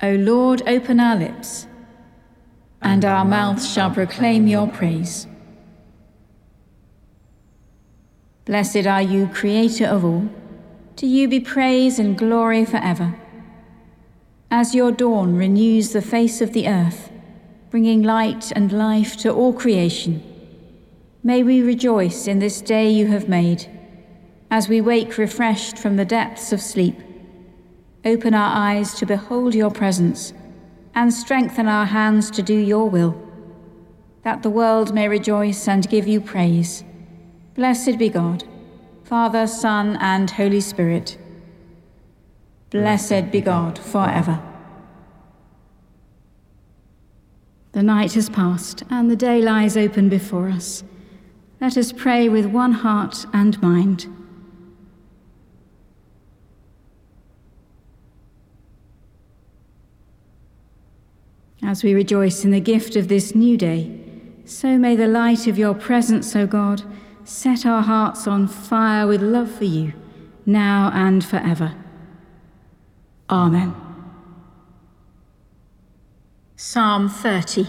O Lord, open our lips, and our mouths shall proclaim your praise. Blessed are you, Creator of all. To you be praise and glory forever. As your dawn renews the face of the earth, bringing light and life to all creation, may we rejoice in this day you have made, as we wake refreshed from the depths of sleep Open our eyes to behold your presence, and strengthen our hands to do your will, that the world may rejoice and give you praise. Blessed be God, Father, Son, and Holy Spirit. Blessed be God forever. The night has passed, and the day lies open before us. Let us pray with one heart and mind. As we rejoice in the gift of this new day, so may the light of your presence, O God, set our hearts on fire with love for you, now and forever. Amen. Psalm 30.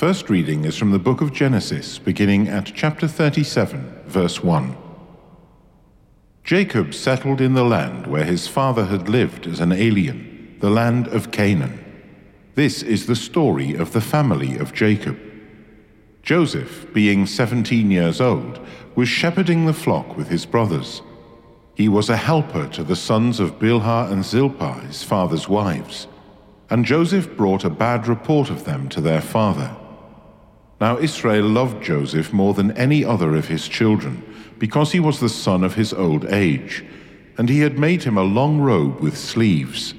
First reading is from the book of Genesis, beginning at chapter 37, verse 1. Jacob settled in the land where his father had lived as an alien, the land of Canaan. This is the story of the family of Jacob. Joseph, being 17 years old, was shepherding the flock with his brothers. He was a helper to the sons of Bilhah and Zilpah, his father's wives. And Joseph brought a bad report of them to their father. Now Israel loved Joseph more than any other of his children, because he was the son of his old age, and he had made him a long robe with sleeves.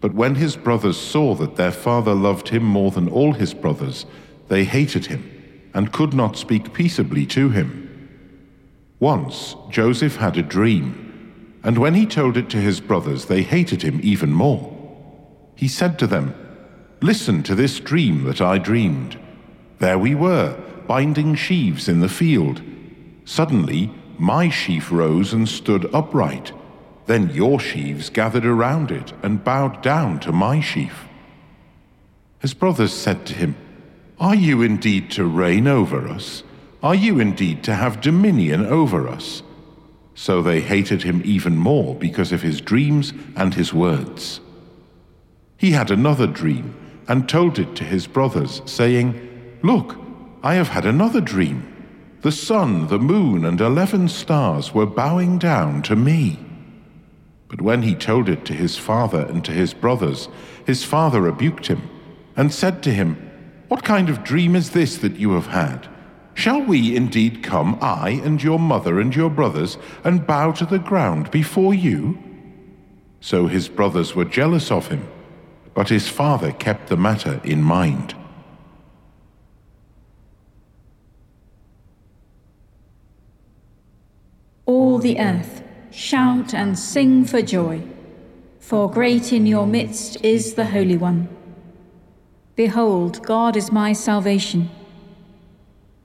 But when his brothers saw that their father loved him more than all his brothers, they hated him, and could not speak peaceably to him. Once Joseph had a dream, and when he told it to his brothers, they hated him even more he said to them, Listen to this dream that I dreamed. There we were, binding sheaves in the field. Suddenly, my sheaf rose and stood upright. Then your sheaves gathered around it and bowed down to my sheaf. His brothers said to him, Are you indeed to reign over us? Are you indeed to have dominion over us? So they hated him even more because of his dreams and his words. He had another dream and told it to his brothers, saying, Look, I have had another dream. The sun, the moon, and eleven stars were bowing down to me. But when he told it to his father and to his brothers, his father rebuked him and said to him, What kind of dream is this that you have had? Shall we indeed come, I and your mother and your brothers, and bow to the ground before you? So his brothers were jealous of him but his father kept the matter in mind. All the earth, shout and sing for joy, for great in your midst is the Holy One. Behold, God is my salvation.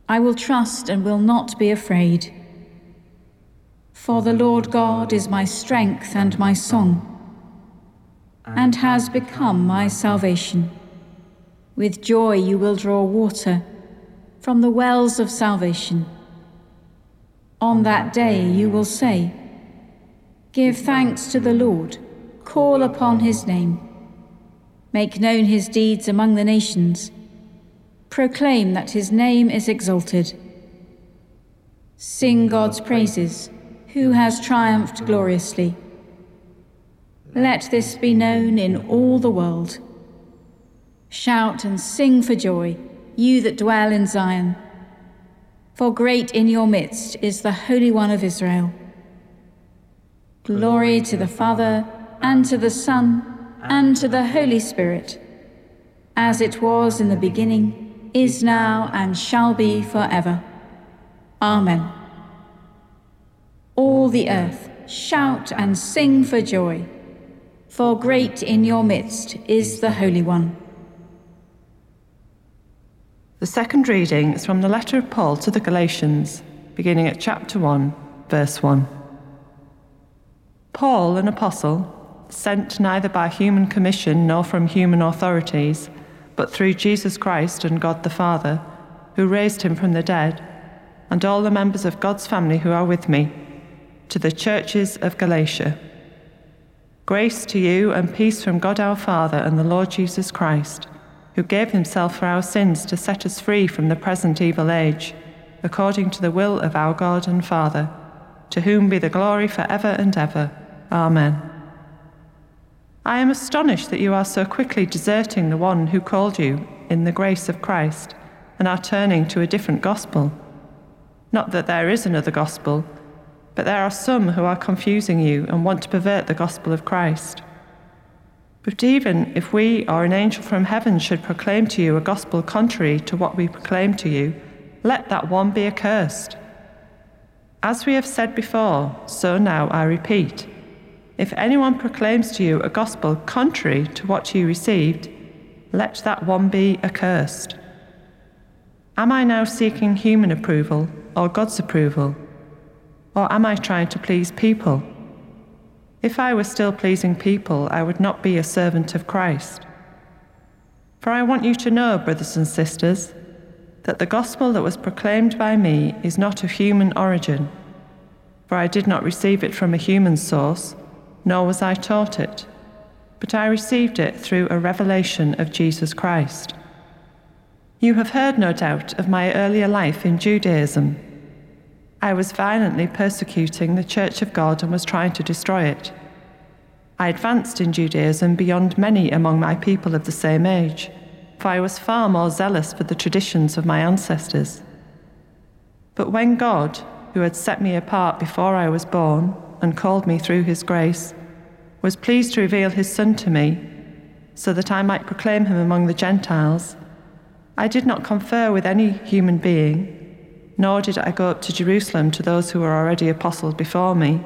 I will trust and will not be afraid. For the Lord God is my strength and my song and has become my salvation. With joy you will draw water from the wells of salvation. On that day you will say, Give thanks to the Lord, call upon his name, make known his deeds among the nations, proclaim that his name is exalted. Sing God's praises, who has triumphed gloriously. Let this be known in all the world. Shout and sing for joy, you that dwell in Zion. For great in your midst is the Holy One of Israel. Glory to the Father, and to the Son, and to the Holy Spirit, as it was in the beginning, is now, and shall be forever. Amen. All the earth, shout and sing for joy for great in your midst is the Holy One. The second reading is from the letter of Paul to the Galatians, beginning at chapter 1, verse 1. Paul, an apostle, sent neither by human commission nor from human authorities, but through Jesus Christ and God the Father, who raised him from the dead, and all the members of God's family who are with me, to the churches of Galatia. Grace to you and peace from God our Father and the Lord Jesus Christ, who gave himself for our sins to set us free from the present evil age, according to the will of our God and Father, to whom be the glory for ever and ever. Amen. I am astonished that you are so quickly deserting the one who called you in the grace of Christ and are turning to a different gospel. Not that there is another gospel but there are some who are confusing you and want to pervert the gospel of Christ. But even if we or an angel from heaven should proclaim to you a gospel contrary to what we proclaim to you, let that one be accursed. As we have said before, so now I repeat if anyone proclaims to you a gospel contrary to what you received, let that one be accursed. Am I now seeking human approval or God's approval? Or am I trying to please people? If I were still pleasing people, I would not be a servant of Christ. For I want you to know, brothers and sisters, that the gospel that was proclaimed by me is not of human origin, for I did not receive it from a human source, nor was I taught it, but I received it through a revelation of Jesus Christ. You have heard, no doubt, of my earlier life in Judaism. I was violently persecuting the Church of God and was trying to destroy it. I advanced in Judaism beyond many among my people of the same age, for I was far more zealous for the traditions of my ancestors. But when God, who had set me apart before I was born and called me through his grace, was pleased to reveal his Son to me, so that I might proclaim him among the Gentiles, I did not confer with any human being, nor did I go up to Jerusalem to those who were already apostles before me,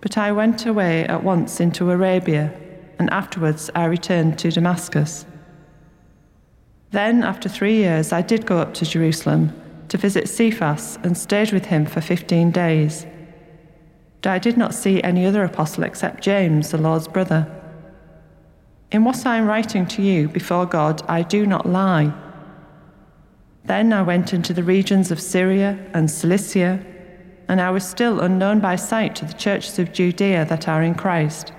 but I went away at once into Arabia, and afterwards I returned to Damascus. Then, after three years, I did go up to Jerusalem to visit Cephas and stayed with him for fifteen days. But I did not see any other apostle except James, the Lord's brother. In what I am writing to you before God, I do not lie. Then I went into the regions of Syria and Cilicia, and I was still unknown by sight to the churches of Judea that are in Christ.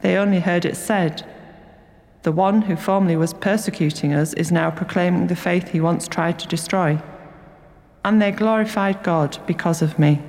They only heard it said, The one who formerly was persecuting us is now proclaiming the faith he once tried to destroy. And they glorified God because of me.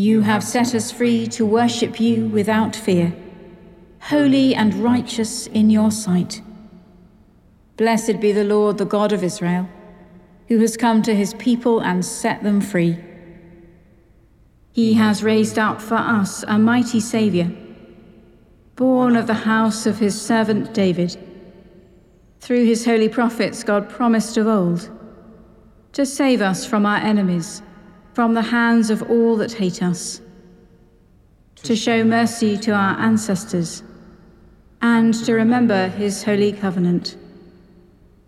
You have set us free to worship you without fear, holy and righteous in your sight. Blessed be the Lord, the God of Israel, who has come to his people and set them free. He has raised up for us a mighty Saviour, born of the house of his servant David. Through his holy prophets, God promised of old to save us from our enemies from the hands of all that hate us, to show mercy to our ancestors, and to remember his holy covenant.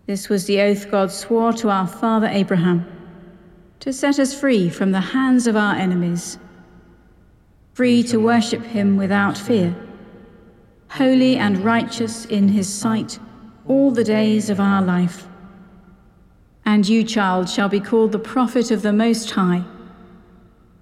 This was the oath God swore to our father Abraham, to set us free from the hands of our enemies, free to worship him without fear, holy and righteous in his sight all the days of our life. And you, child, shall be called the prophet of the Most High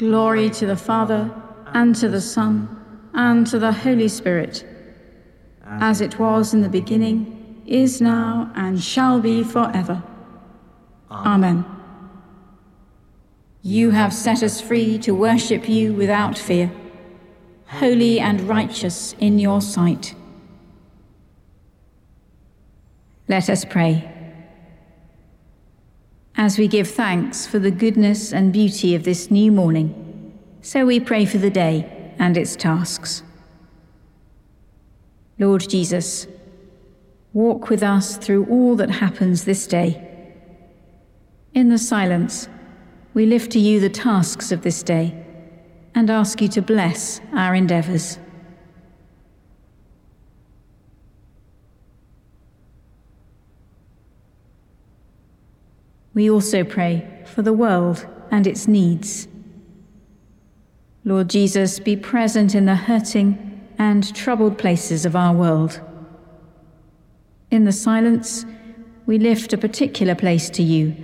Glory to the Father, and to the Son, and to the Holy Spirit, as it was in the beginning, is now, and shall be forever. Amen. You have set us free to worship you without fear, holy and righteous in your sight. Let us pray. As we give thanks for the goodness and beauty of this new morning, so we pray for the day and its tasks. Lord Jesus, walk with us through all that happens this day. In the silence, we lift to you the tasks of this day and ask you to bless our endeavours. We also pray for the world and its needs. Lord Jesus, be present in the hurting and troubled places of our world. In the silence, we lift a particular place to you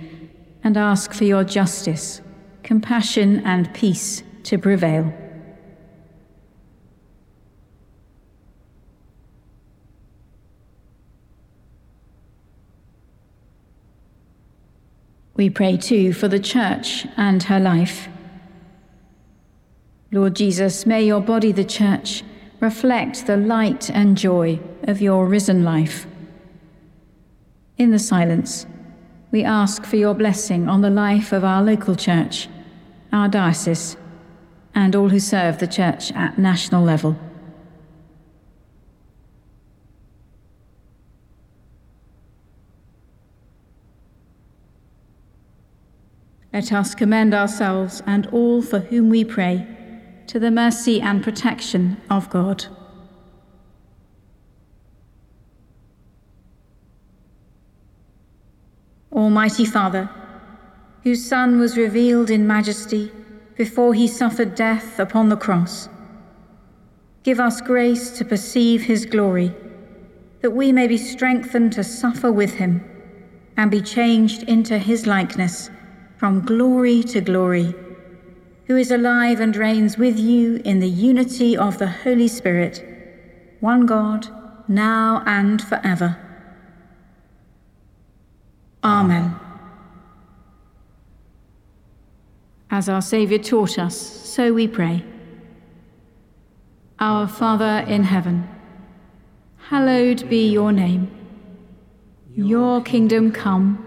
and ask for your justice, compassion, and peace to prevail. We pray too for the Church and her life. Lord Jesus, may your body, the Church, reflect the light and joy of your risen life. In the silence, we ask for your blessing on the life of our local church, our diocese, and all who serve the church at national level. Let us commend ourselves and all for whom we pray to the mercy and protection of God. Almighty Father, whose Son was revealed in majesty before he suffered death upon the cross, give us grace to perceive his glory, that we may be strengthened to suffer with him and be changed into his likeness from glory to glory, who is alive and reigns with you in the unity of the Holy Spirit, one God, now and forever. Amen. As our Saviour taught us, so we pray. Our Father in heaven, hallowed be your name. Your kingdom come